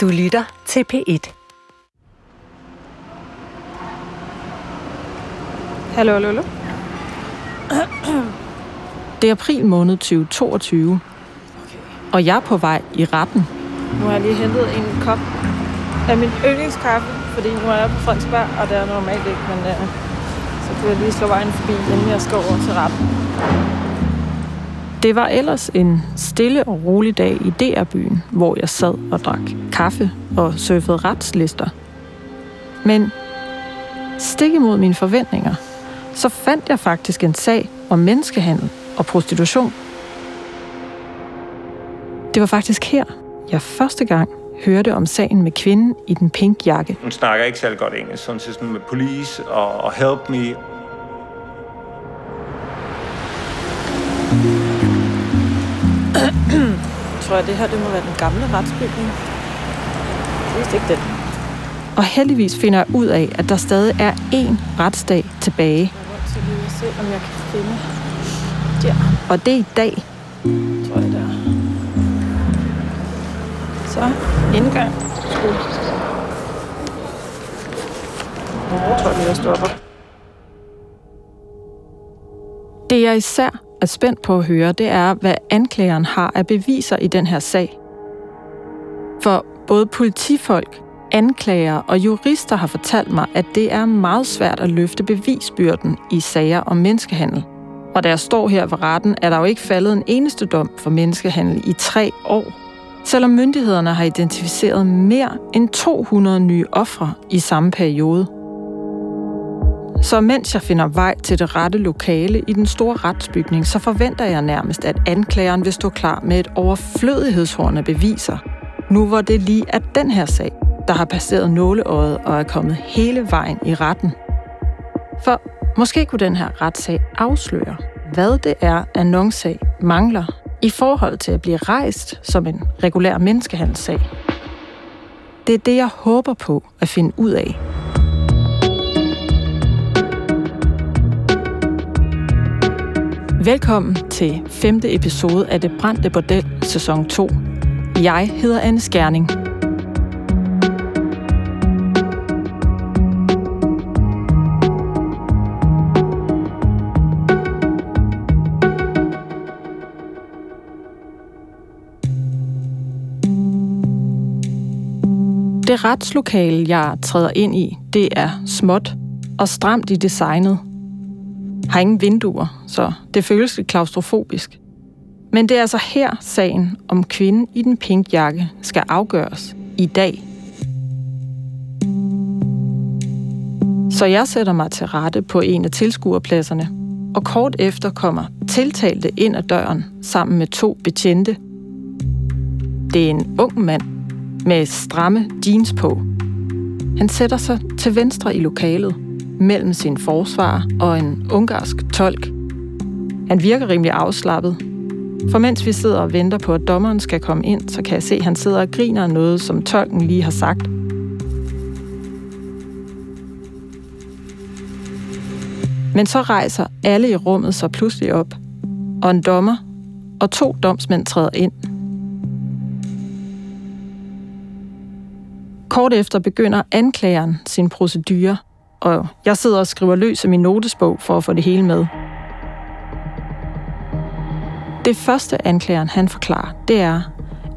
Du lytter til P1. Hallo, hallo, hallo. Det er april måned 2022, okay. og jeg er på vej i retten. Nu har jeg lige hentet en kop af min yndlingskaffe, fordi nu er jeg på Frederiksberg, og det er normalt ikke, men uh, så kan jeg lige slå vejen forbi, inden jeg skal over til retten. Det var ellers en stille og rolig dag i DR-byen, hvor jeg sad og drak kaffe og surfede retslister. Men stik imod mine forventninger, så fandt jeg faktisk en sag om menneskehandel og prostitution. Det var faktisk her, jeg første gang hørte om sagen med kvinden i den pink jakke. Hun snakker ikke særlig godt engelsk, så hun siger sådan med police og, og help me. Tror, at det her det må være den gamle retsbygning. Det er ikke den. Og heldigvis finder jeg ud af, at der stadig er én retsdag tilbage. Jeg vil se, om jeg kan finde der. Og det er i dag. Tror jeg, der. Så, indgang. Jeg tror, jeg stopper. Det jeg især er spændt på at høre, det er, hvad anklageren har af beviser i den her sag. For både politifolk, anklager og jurister har fortalt mig, at det er meget svært at løfte bevisbyrden i sager om menneskehandel. Og da jeg står her ved retten, er der jo ikke faldet en eneste dom for menneskehandel i tre år. Selvom myndighederne har identificeret mere end 200 nye ofre i samme periode. Så mens jeg finder vej til det rette lokale i den store retsbygning, så forventer jeg nærmest, at anklageren vil stå klar med et overflødighedshorn af beviser. Nu hvor det lige er den her sag, der har passeret nåleøjet og er kommet hele vejen i retten. For måske kunne den her retssag afsløre, hvad det er, annoncesag mangler i forhold til at blive rejst som en regulær menneskehandelssag. Det er det, jeg håber på at finde ud af Velkommen til femte episode af Det Brændte Bordel, sæson 2. Jeg hedder Anne Skærning. Det retslokale, jeg træder ind i, det er småt og stramt i designet – har ingen vinduer, så det føles lidt klaustrofobisk. Men det er altså her sagen om kvinden i den pink jakke skal afgøres i dag. Så jeg sætter mig til rette på en af tilskuerpladserne, og kort efter kommer tiltalte ind ad døren sammen med to betjente. Det er en ung mand med stramme jeans på. Han sætter sig til venstre i lokalet – mellem sin forsvar og en ungarsk tolk. Han virker rimelig afslappet, for mens vi sidder og venter på, at dommeren skal komme ind, så kan jeg se, at han sidder og griner noget, som tolken lige har sagt. Men så rejser alle i rummet sig pludselig op, og en dommer og to domsmænd træder ind. Kort efter begynder anklageren sin procedure – og jeg sidder og skriver løs af min notesbog for at få det hele med. Det første anklageren han forklarer, det er,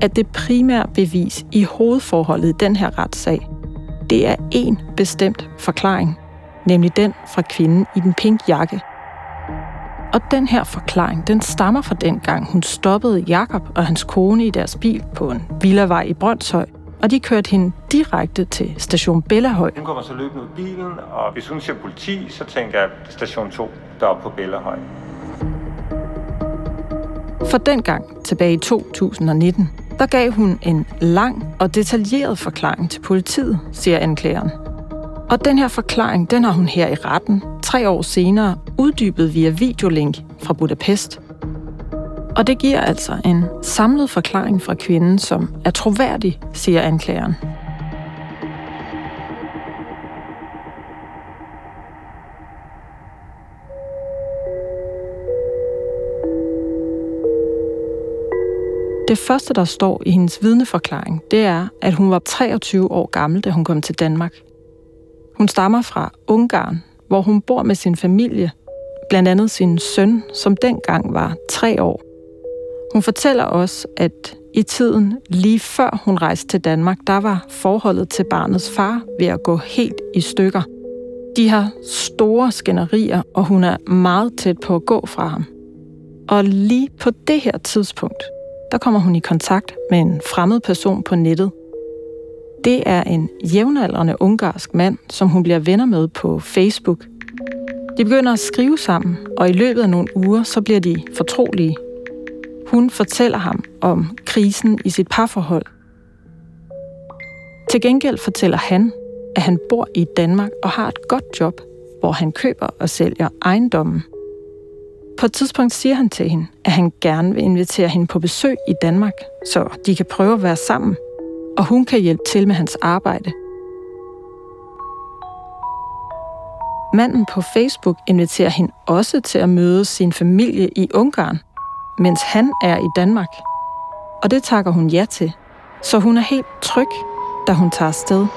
at det primære bevis i hovedforholdet i den her retssag, det er en bestemt forklaring, nemlig den fra kvinden i den pink jakke. Og den her forklaring, den stammer fra den gang, hun stoppede Jakob og hans kone i deres bil på en villavej i Brøndshøj – og de kørte hende direkte til station Bellahøj. Hun kommer så løbende ud af bilen, og hvis hun ser politi, så tænker jeg station 2 deroppe på Bellahøj. For dengang, tilbage i 2019, der gav hun en lang og detaljeret forklaring til politiet, siger anklageren. Og den her forklaring, den har hun her i retten, tre år senere, uddybet via videolink fra Budapest. Og det giver altså en samlet forklaring fra kvinden, som er troværdig, siger anklageren. Det første, der står i hendes vidneforklaring, det er, at hun var 23 år gammel, da hun kom til Danmark. Hun stammer fra Ungarn, hvor hun bor med sin familie, blandt andet sin søn, som dengang var tre år. Hun fortæller også, at i tiden lige før hun rejste til Danmark, der var forholdet til barnets far ved at gå helt i stykker. De har store skænderier, og hun er meget tæt på at gå fra ham. Og lige på det her tidspunkt, der kommer hun i kontakt med en fremmed person på nettet. Det er en jævnaldrende ungarsk mand, som hun bliver venner med på Facebook. De begynder at skrive sammen, og i løbet af nogle uger, så bliver de fortrolige. Hun fortæller ham om krisen i sit parforhold. Til gengæld fortæller han, at han bor i Danmark og har et godt job, hvor han køber og sælger ejendommen. På et tidspunkt siger han til hende, at han gerne vil invitere hende på besøg i Danmark, så de kan prøve at være sammen, og hun kan hjælpe til med hans arbejde. Manden på Facebook inviterer hende også til at møde sin familie i Ungarn, mens han er i Danmark. Og det takker hun ja til, så hun er helt tryg, da hun tager afsted.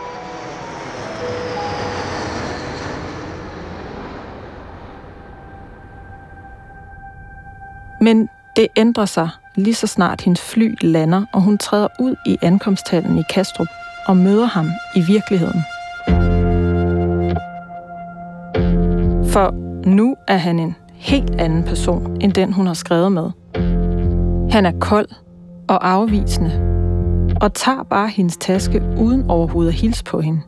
Men det ændrer sig lige så snart hendes fly lander, og hun træder ud i ankomsthallen i Kastrup og møder ham i virkeligheden. For nu er han en helt anden person, end den hun har skrevet med. Han er kold og afvisende, og tager bare hendes taske uden overhovedet at hilse på hende.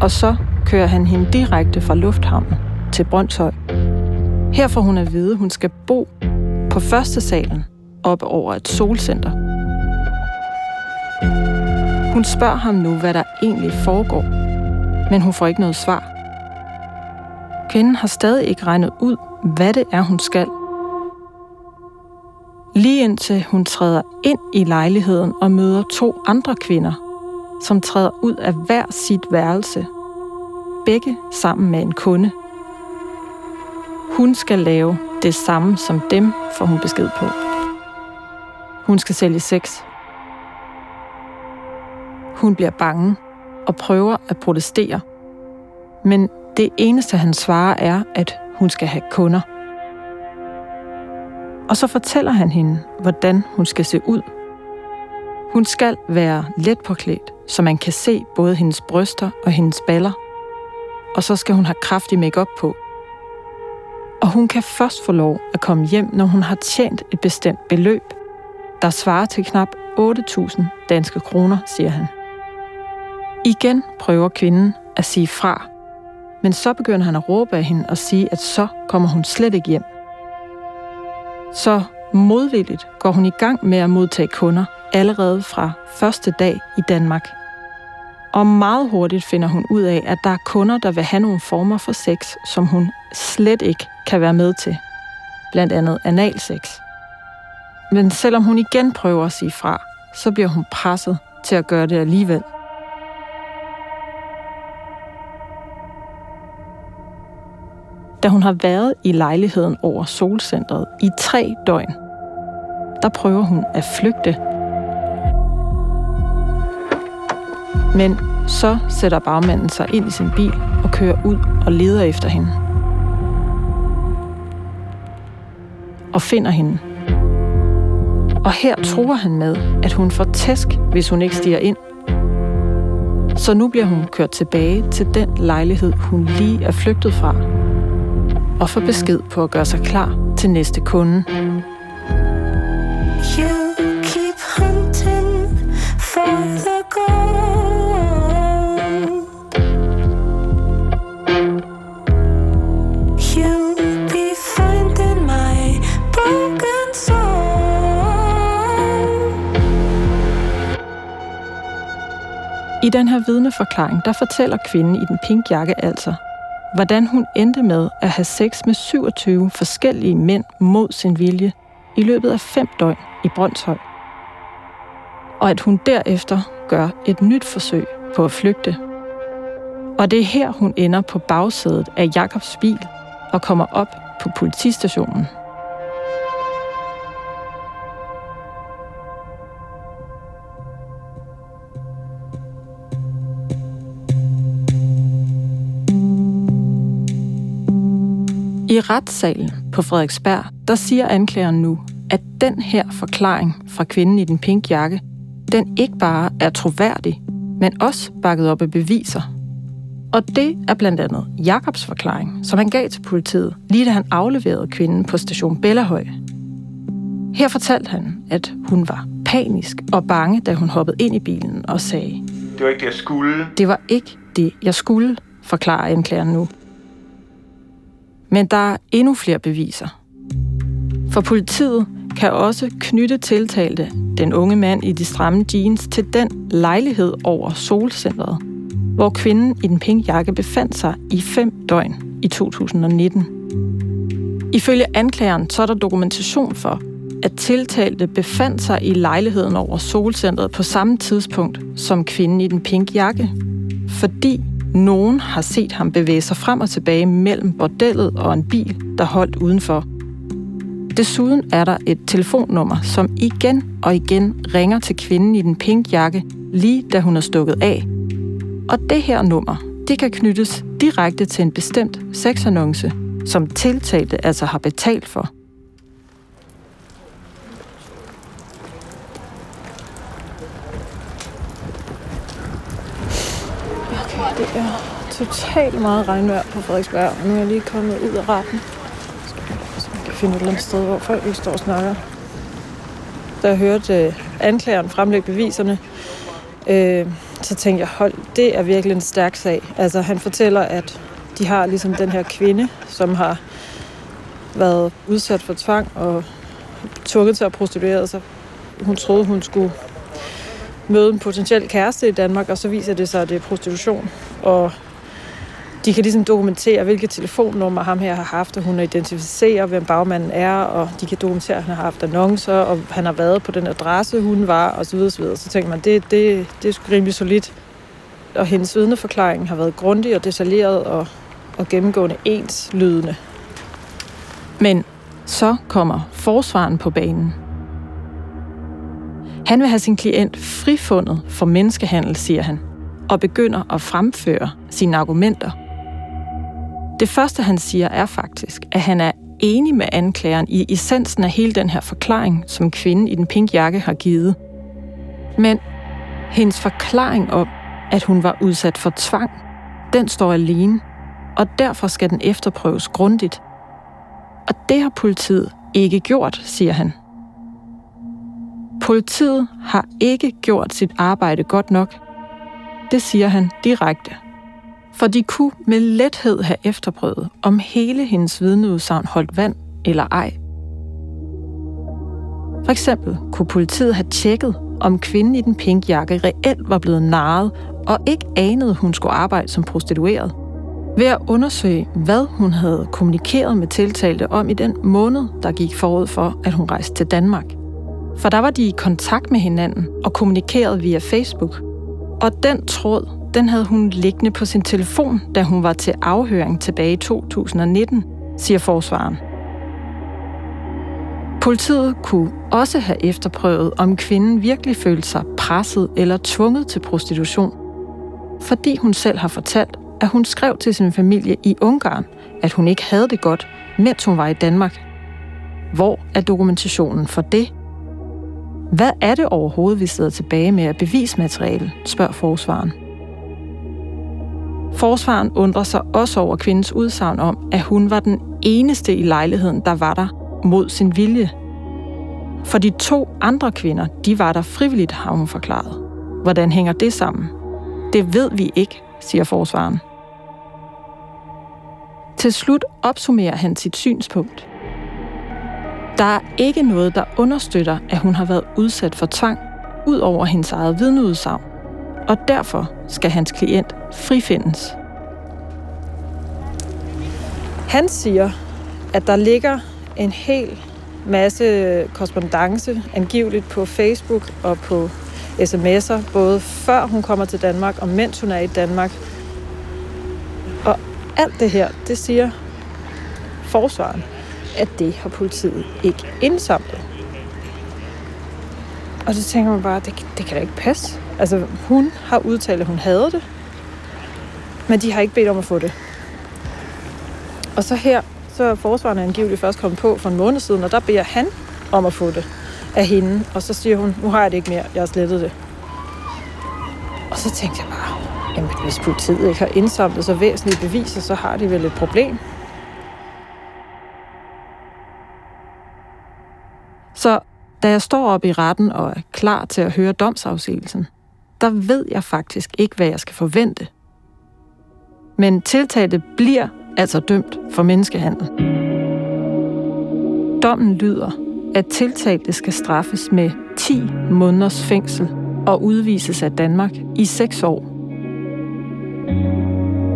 Og så kører han hende direkte fra lufthavnen til Brøndshøj, her får hun at vide, at hun skal bo på første salen op over et solcenter. Hun spørger ham nu, hvad der egentlig foregår, men hun får ikke noget svar. Kvinden har stadig ikke regnet ud, hvad det er, hun skal. Lige indtil hun træder ind i lejligheden og møder to andre kvinder, som træder ud af hver sit værelse. Begge sammen med en kunde – hun skal lave det samme som dem, får hun besked på. Hun skal sælge sex. Hun bliver bange og prøver at protestere. Men det eneste, han svarer, er, at hun skal have kunder. Og så fortæller han hende, hvordan hun skal se ud. Hun skal være let påklædt, så man kan se både hendes bryster og hendes baller. Og så skal hun have kraftig makeup på, og hun kan først få lov at komme hjem, når hun har tjent et bestemt beløb, der svarer til knap 8.000 danske kroner, siger han. Igen prøver kvinden at sige fra, men så begynder han at råbe af hende og sige, at så kommer hun slet ikke hjem. Så modvilligt går hun i gang med at modtage kunder allerede fra første dag i Danmark. Og meget hurtigt finder hun ud af, at der er kunder, der vil have nogle former for sex, som hun slet ikke kan være med til. Blandt andet analsex. Men selvom hun igen prøver at sige fra, så bliver hun presset til at gøre det alligevel. Da hun har været i lejligheden over solcentret i tre døgn, der prøver hun at flygte. Men så sætter bagmanden sig ind i sin bil og kører ud og leder efter hende. og finder hende. Og her tror han med, at hun får tæsk, hvis hun ikke stiger ind. Så nu bliver hun kørt tilbage til den lejlighed, hun lige er flygtet fra, og får besked på at gøre sig klar til næste kunde. I den her vidneforklaring, der fortæller kvinden i den pink jakke altså, hvordan hun endte med at have sex med 27 forskellige mænd mod sin vilje i løbet af fem døgn i Brøndshøj. Og at hun derefter gør et nyt forsøg på at flygte. Og det er her, hun ender på bagsædet af Jakobs bil og kommer op på politistationen. I retssalen på Frederiksberg, der siger anklageren nu, at den her forklaring fra kvinden i den pink jakke, den ikke bare er troværdig, men også bakket op af beviser. Og det er blandt andet Jakobs forklaring, som han gav til politiet, lige da han afleverede kvinden på station Bellahøj. Her fortalte han, at hun var panisk og bange, da hun hoppede ind i bilen og sagde, Det var ikke det, jeg skulle. Det var ikke det, jeg skulle, forklarer anklageren nu. Men der er endnu flere beviser. For politiet kan også knytte tiltalte, den unge mand i de stramme jeans, til den lejlighed over solcentret, hvor kvinden i den pink jakke befandt sig i fem døgn i 2019. Ifølge anklageren så er der dokumentation for, at tiltalte befandt sig i lejligheden over solcentret på samme tidspunkt som kvinden i den pink jakke, fordi nogen har set ham bevæge sig frem og tilbage mellem bordellet og en bil, der holdt udenfor. Desuden er der et telefonnummer, som igen og igen ringer til kvinden i den pink jakke, lige da hun er stukket af. Og det her nummer, det kan knyttes direkte til en bestemt sexannonce, som tiltalte altså har betalt for. Okay, det er totalt meget regnvejr på Frederiksberg, og nu er jeg lige kommet ud af retten. Så jeg kan finde et eller andet sted, hvor folk ikke står og snakker. Da jeg hørte øh, anklageren fremlægge beviserne, øh, så tænkte jeg, hold, det er virkelig en stærk sag. Altså, han fortæller, at de har ligesom den her kvinde, som har været udsat for tvang og tvunget til at prostituere sig. Hun troede, hun skulle møde en potentiel kæreste i Danmark, og så viser det sig, at det er prostitution. Og de kan ligesom dokumentere, hvilke telefonnummer ham her har haft, og hun identificerer, hvem bagmanden er, og de kan dokumentere, at han har haft annoncer, og han har været på den adresse, hun var, og så videre, så. Så tænker man, det, det, det er sgu rimelig solidt. Og hendes vidneforklaring har været grundig og detaljeret og, og gennemgående ens lydende. Men så kommer forsvaren på banen. Han vil have sin klient frifundet for menneskehandel, siger han, og begynder at fremføre sine argumenter. Det første, han siger, er faktisk, at han er enig med anklageren i essensen af hele den her forklaring, som kvinden i den pink jakke har givet. Men hendes forklaring om, at hun var udsat for tvang, den står alene, og derfor skal den efterprøves grundigt. Og det har politiet ikke gjort, siger han. Politiet har ikke gjort sit arbejde godt nok. Det siger han direkte. For de kunne med lethed have efterprøvet, om hele hendes vidneudsagn holdt vand eller ej. For eksempel kunne politiet have tjekket, om kvinden i den pink jakke reelt var blevet narret og ikke anede, hun skulle arbejde som prostitueret. Ved at undersøge, hvad hun havde kommunikeret med tiltalte om i den måned, der gik forud for, at hun rejste til Danmark. For der var de i kontakt med hinanden og kommunikerede via Facebook. Og den tråd, den havde hun liggende på sin telefon, da hun var til afhøring tilbage i 2019, siger forsvaren. Politiet kunne også have efterprøvet, om kvinden virkelig følte sig presset eller tvunget til prostitution, fordi hun selv har fortalt, at hun skrev til sin familie i Ungarn, at hun ikke havde det godt, mens hun var i Danmark. Hvor er dokumentationen for det? Hvad er det overhovedet, vi sidder tilbage med af bevismateriale, spørger forsvaren. Forsvaren undrer sig også over kvindens udsagn om, at hun var den eneste i lejligheden, der var der mod sin vilje. For de to andre kvinder, de var der frivilligt, har hun forklaret. Hvordan hænger det sammen? Det ved vi ikke, siger forsvaren. Til slut opsummerer han sit synspunkt. Der er ikke noget, der understøtter, at hun har været udsat for tvang, ud over hendes eget vidneudsagn. Og derfor skal hans klient frifindes. Han siger, at der ligger en hel masse korrespondence angiveligt på Facebook og på sms'er, både før hun kommer til Danmark og mens hun er i Danmark. Og alt det her, det siger forsvaren, at det har politiet ikke indsamlet. Og så tænker man bare, det, det kan da ikke passe. Altså, hun har udtalt, at hun havde det, men de har ikke bedt om at få det. Og så her, så er forsvarende angiveligt først kommet på for en måned siden, og der beder han om at få det af hende. Og så siger hun, nu har jeg det ikke mere, jeg har slettet det. Og så tænkte jeg bare, jamen hvis politiet ikke har indsamlet så væsentlige beviser, så har de vel et problem. Så da jeg står op i retten og er klar til at høre domsafsigelsen, der ved jeg faktisk ikke, hvad jeg skal forvente. Men tiltalte bliver altså dømt for menneskehandel. Dommen lyder, at tiltalte skal straffes med 10 måneders fængsel og udvises af Danmark i 6 år.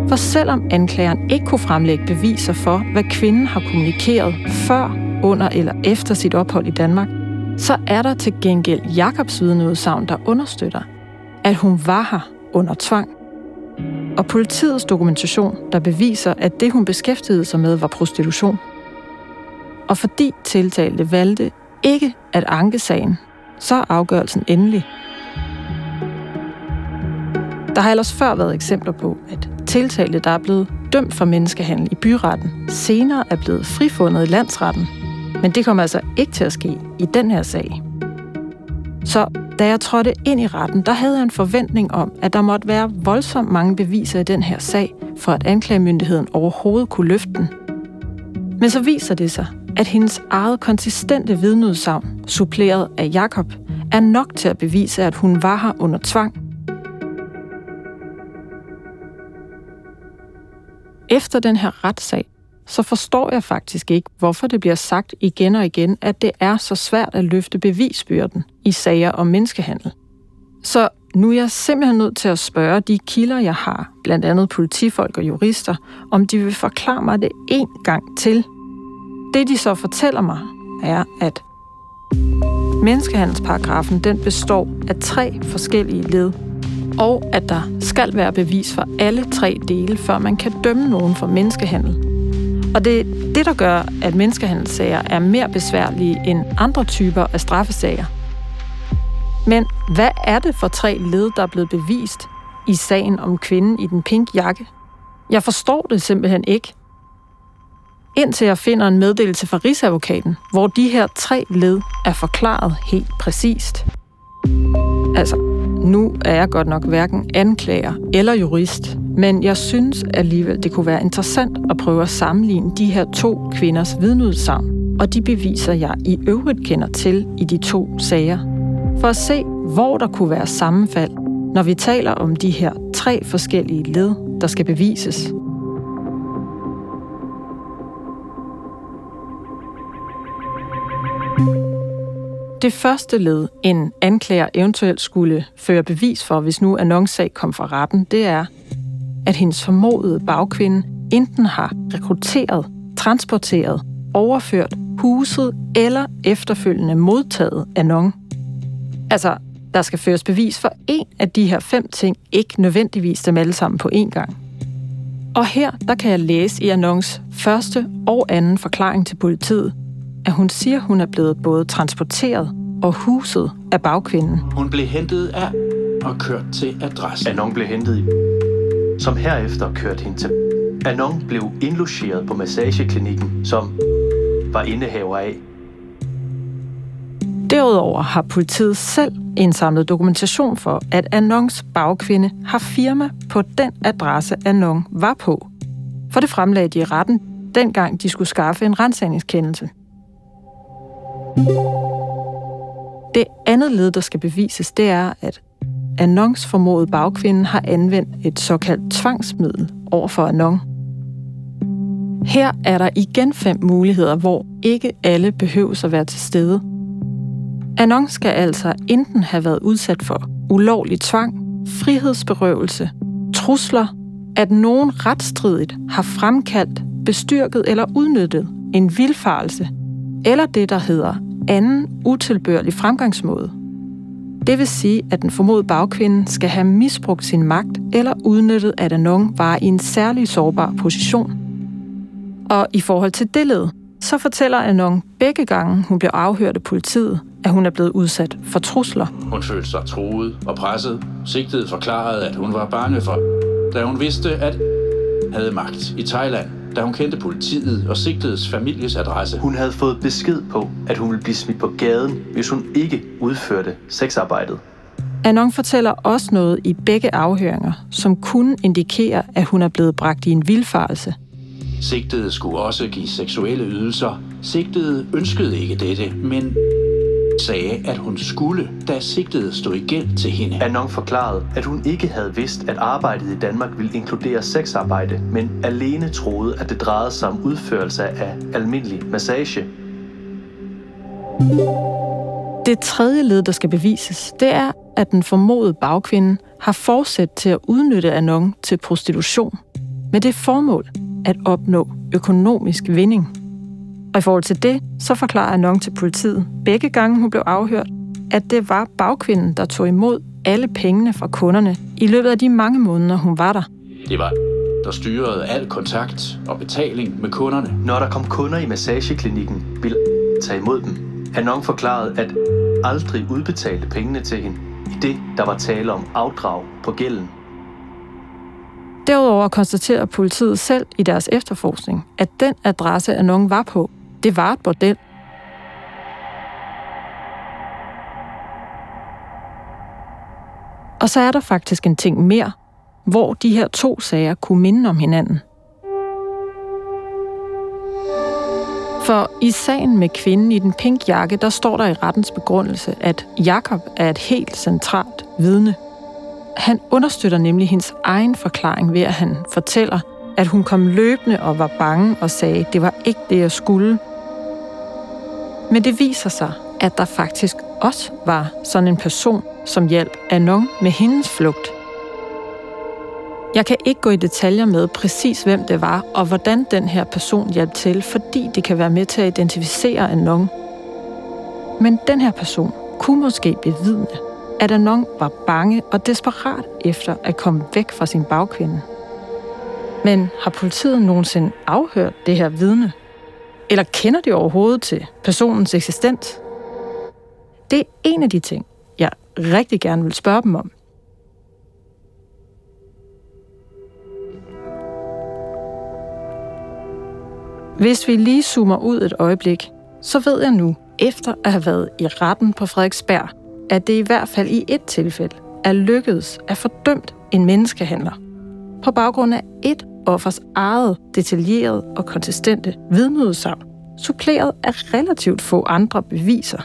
For selvom anklageren ikke kunne fremlægge beviser for, hvad kvinden har kommunikeret før, under eller efter sit ophold i Danmark, så er der til gengæld Jakobs vidneudsagn, der understøtter, at hun var her under tvang. Og politiets dokumentation, der beviser, at det hun beskæftigede sig med var prostitution. Og fordi tiltalte valgte ikke at anke sagen, så er afgørelsen endelig. Der har ellers før været eksempler på, at tiltalte, der er blevet dømt for menneskehandel i byretten, senere er blevet frifundet i landsretten. Men det kommer altså ikke til at ske i den her sag. Så da jeg trådte ind i retten, der havde jeg en forventning om, at der måtte være voldsomt mange beviser i den her sag, for at anklagemyndigheden overhovedet kunne løfte den. Men så viser det sig, at hendes eget konsistente vidneudsagn, suppleret af Jakob, er nok til at bevise, at hun var her under tvang. Efter den her retssag, så forstår jeg faktisk ikke, hvorfor det bliver sagt igen og igen, at det er så svært at løfte bevisbyrden i sager om menneskehandel. Så nu er jeg simpelthen nødt til at spørge de kilder, jeg har, blandt andet politifolk og jurister, om de vil forklare mig det en gang til. Det de så fortæller mig, er, at menneskehandelsparagrafen den består af tre forskellige led, og at der skal være bevis for alle tre dele, før man kan dømme nogen for menneskehandel. Mm. Og det er det, der gør, at menneskehandelssager er mere besværlige end andre typer af straffesager. Men hvad er det for tre led, der er blevet bevist i sagen om kvinden i den pink jakke? Jeg forstår det simpelthen ikke. Indtil jeg finder en meddelelse fra Rigsadvokaten, hvor de her tre led er forklaret helt præcist. Altså, nu er jeg godt nok hverken anklager eller jurist, men jeg synes alligevel, det kunne være interessant at prøve at sammenligne de her to kvinders vidneudsagn og de beviser, jeg i øvrigt kender til i de to sager, for at se, hvor der kunne være sammenfald, når vi taler om de her tre forskellige led, der skal bevises. Det første led, en anklager eventuelt skulle føre bevis for, hvis nu annoncesag kom fra retten, det er, at hendes formodede bagkvinde enten har rekrutteret, transporteret, overført, huset eller efterfølgende modtaget Anon. Altså, der skal føres bevis for en af de her fem ting, ikke nødvendigvis dem alle sammen på én gang. Og her, der kan jeg læse i Anons første og anden forklaring til politiet, at hun siger, hun er blevet både transporteret og huset af bagkvinden. Hun blev hentet af og kørt til adressen. Anon blev hentet i som herefter kørte hende til. Anon blev indlogeret på massageklinikken, som var indehaver af. Derudover har politiet selv indsamlet dokumentation for, at Anons bagkvinde har firma på den adresse, Anon var på. For det fremlagde de i retten, dengang de skulle skaffe en rensagningskendelse. Det andet led, der skal bevises, det er, at Anons formodet bagkvinden har anvendt et såkaldt tvangsmiddel over for Anon. Her er der igen fem muligheder, hvor ikke alle behøver at være til stede. Anon skal altså enten have været udsat for ulovlig tvang, frihedsberøvelse, trusler, at nogen retsstridigt har fremkaldt, bestyrket eller udnyttet en vilfarelse, eller det, der hedder anden utilbørlig fremgangsmåde. Det vil sige, at den formodede bagkvinde skal have misbrugt sin magt eller udnyttet, at Anon var i en særlig sårbar position. Og i forhold til det led, så fortæller Anon begge gange, hun blev afhørt af politiet, at hun er blevet udsat for trusler. Hun følte sig truet og presset. Sigtet forklarede, at hun var bange for, da hun vidste, at havde magt i Thailand da hun kendte politiet og sigtedes families adresse. Hun havde fået besked på, at hun ville blive smidt på gaden, hvis hun ikke udførte sexarbejdet. Anon fortæller også noget i begge afhøringer, som kunne indikere, at hun er blevet bragt i en vildfarelse. Sigtede skulle også give seksuelle ydelser. Sigtede ønskede ikke dette, men sagde, at hun skulle, da sigtede stod i gæld til hende. Anon forklarede, at hun ikke havde vidst, at arbejdet i Danmark ville inkludere sexarbejde, men alene troede, at det drejede sig om udførelse af almindelig massage. Det tredje led, der skal bevises, det er, at den formodede bagkvinde har fortsat til at udnytte Anon til prostitution med det formål at opnå økonomisk vinding. Og i forhold til det, så forklarer Anon til politiet begge gange hun blev afhørt, at det var bagkvinden, der tog imod alle pengene fra kunderne i løbet af de mange måneder, hun var der. Det var der styrede al kontakt og betaling med kunderne. Når der kom kunder i massageklinikken, ville tage imod dem. Anon forklarede, at aldrig udbetalte pengene til hende, i det der var tale om afdrag på gælden. Derudover konstaterer politiet selv i deres efterforskning, at den adresse, Anon var på, det var et bordel. Og så er der faktisk en ting mere, hvor de her to sager kunne minde om hinanden. For i sagen med kvinden i den pink jakke, der står der i rettens begrundelse, at Jakob er et helt centralt vidne. Han understøtter nemlig hendes egen forklaring ved, at han fortæller, at hun kom løbende og var bange og sagde, det var ikke det, jeg skulle. Men det viser sig, at der faktisk også var sådan en person, som hjalp Anon med hendes flugt. Jeg kan ikke gå i detaljer med præcis, hvem det var, og hvordan den her person hjalp til, fordi det kan være med til at identificere Anon. Men den her person kunne måske bevidne, at Anon var bange og desperat efter at komme væk fra sin bagkvinde. Men har politiet nogensinde afhørt det her vidne? Eller kender de overhovedet til personens eksistens? Det er en af de ting, jeg rigtig gerne vil spørge dem om. Hvis vi lige zoomer ud et øjeblik, så ved jeg nu, efter at have været i retten på Frederiksberg, at det i hvert fald i et tilfælde er lykkedes at fordømt en menneskehandler på baggrund af et offers eget detaljeret og konsistente vidneudsagn, suppleret af relativt få andre beviser.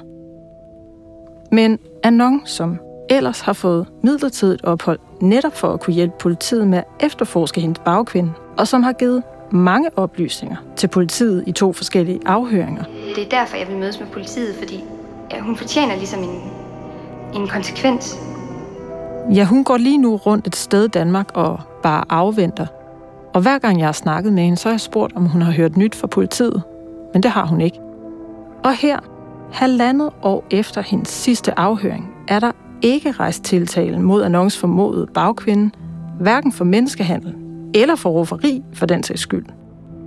Men Anon, som ellers har fået midlertidigt ophold netop for at kunne hjælpe politiet med at efterforske hendes bagkvinde, og som har givet mange oplysninger til politiet i to forskellige afhøringer. Det er derfor, jeg vil mødes med politiet, fordi ja, hun fortjener ligesom en, en konsekvens. Ja, hun går lige nu rundt et sted i Danmark og bare afventer. Og hver gang jeg har snakket med hende, så har jeg spurgt, om hun har hørt nyt fra politiet. Men det har hun ikke. Og her, halvandet år efter hendes sidste afhøring, er der ikke rejst tiltalen mod annons formodet bagkvinde, hverken for menneskehandel eller for roferi for den sags skyld.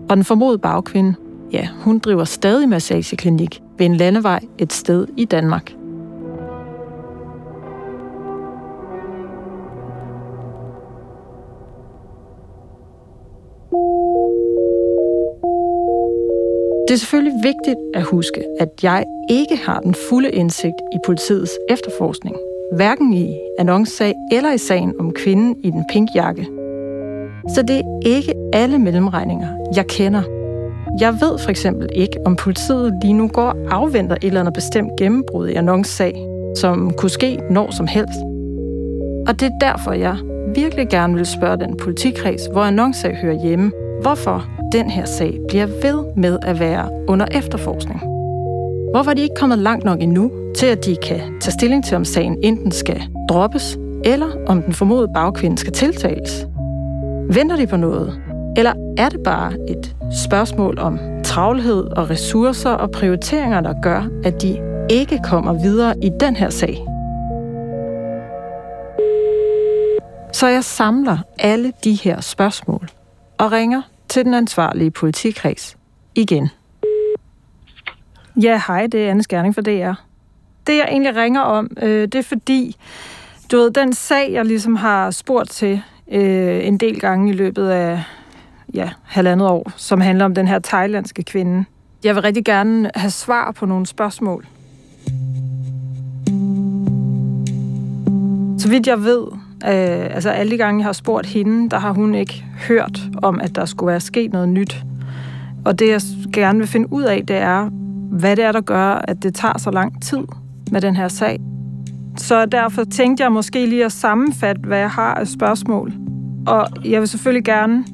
Og den formodede bagkvinde, ja, hun driver stadig massageklinik ved en landevej et sted i Danmark. Det er selvfølgelig vigtigt at huske, at jeg ikke har den fulde indsigt i politiets efterforskning, hverken i annoncesag eller i sagen om kvinden i den pink jakke. Så det er ikke alle mellemregninger, jeg kender. Jeg ved for eksempel ikke, om politiet lige nu går og afventer et eller andet bestemt gennembrud i annoncesag, som kunne ske når som helst. Og det er derfor, jeg virkelig gerne vil spørge den politikreds, hvor annoncesag hører hjemme, hvorfor den her sag bliver ved med at være under efterforskning. Hvorfor er de ikke kommet langt nok endnu til, at de kan tage stilling til, om sagen enten skal droppes, eller om den formodede bagkvinde skal tiltales? Venter de på noget? Eller er det bare et spørgsmål om travlhed og ressourcer og prioriteringer, der gør, at de ikke kommer videre i den her sag? Så jeg samler alle de her spørgsmål og ringer til den ansvarlige politikreds igen. Ja, hej, det er Anne Skærning for DR. Det, jeg egentlig ringer om, øh, det er fordi, du ved, den sag, jeg ligesom har spurgt til øh, en del gange i løbet af ja, halvandet år, som handler om den her thailandske kvinde. Jeg vil rigtig gerne have svar på nogle spørgsmål. Så vidt jeg ved, øh, altså alle de gange, jeg har spurgt hende, der har hun ikke hørt om, at der skulle være sket noget nyt. Og det, jeg gerne vil finde ud af, det er, hvad det er, der gør, at det tager så lang tid med den her sag. Så derfor tænkte jeg måske lige at sammenfatte, hvad jeg har af spørgsmål. Og jeg vil selvfølgelig gerne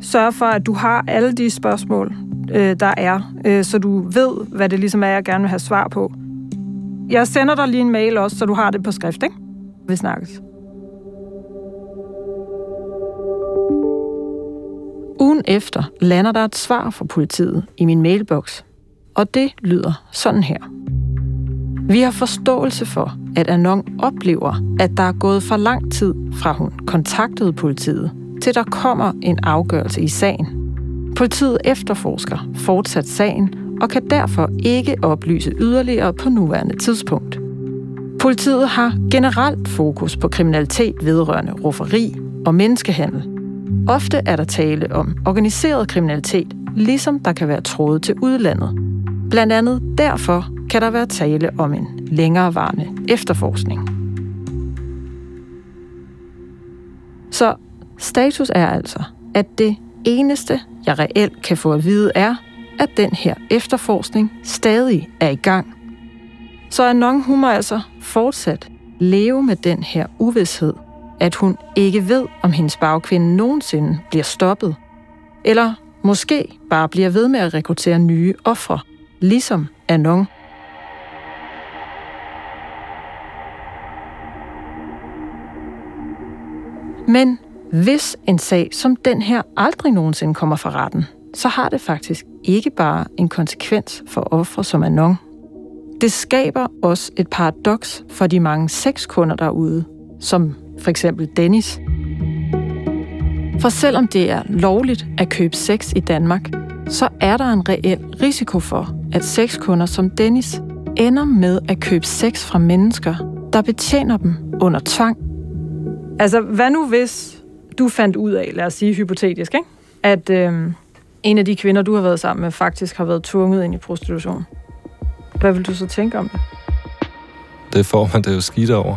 sørge for, at du har alle de spørgsmål, øh, der er, øh, så du ved, hvad det ligesom er, jeg gerne vil have svar på. Jeg sender dig lige en mail også, så du har det på skrift, ikke? Vi snakkes. Ugen efter lander der et svar fra politiet i min mailbox, og det lyder sådan her. Vi har forståelse for, at Anon oplever, at der er gået for lang tid fra hun kontaktede politiet, til der kommer en afgørelse i sagen. Politiet efterforsker fortsat sagen og kan derfor ikke oplyse yderligere på nuværende tidspunkt. Politiet har generelt fokus på kriminalitet vedrørende rufferi og menneskehandel. Ofte er der tale om organiseret kriminalitet, ligesom der kan være tråde til udlandet. Blandt andet derfor kan der være tale om en længerevarende efterforskning. Så status er altså, at det eneste, jeg reelt kan få at vide, er, at den her efterforskning stadig er i gang. Så Anon, hun må altså fortsat leve med den her uvidshed, at hun ikke ved, om hendes bagkvinde nogensinde bliver stoppet, eller måske bare bliver ved med at rekruttere nye ofre, ligesom Anon Men hvis en sag som den her aldrig nogensinde kommer for retten, så har det faktisk ikke bare en konsekvens for ofre som Anon. Det skaber også et paradoks for de mange sexkunder derude, som for eksempel Dennis. For selvom det er lovligt at købe sex i Danmark, så er der en reel risiko for, at sexkunder som Dennis ender med at købe sex fra mennesker, der betjener dem under tvang Altså, hvad nu hvis du fandt ud af, lad os sige hypotetisk, ikke? at øh, en af de kvinder, du har været sammen med, faktisk har været tvunget ind i prostitution? Hvad vil du så tænke om det? Det får man det jo skidt over.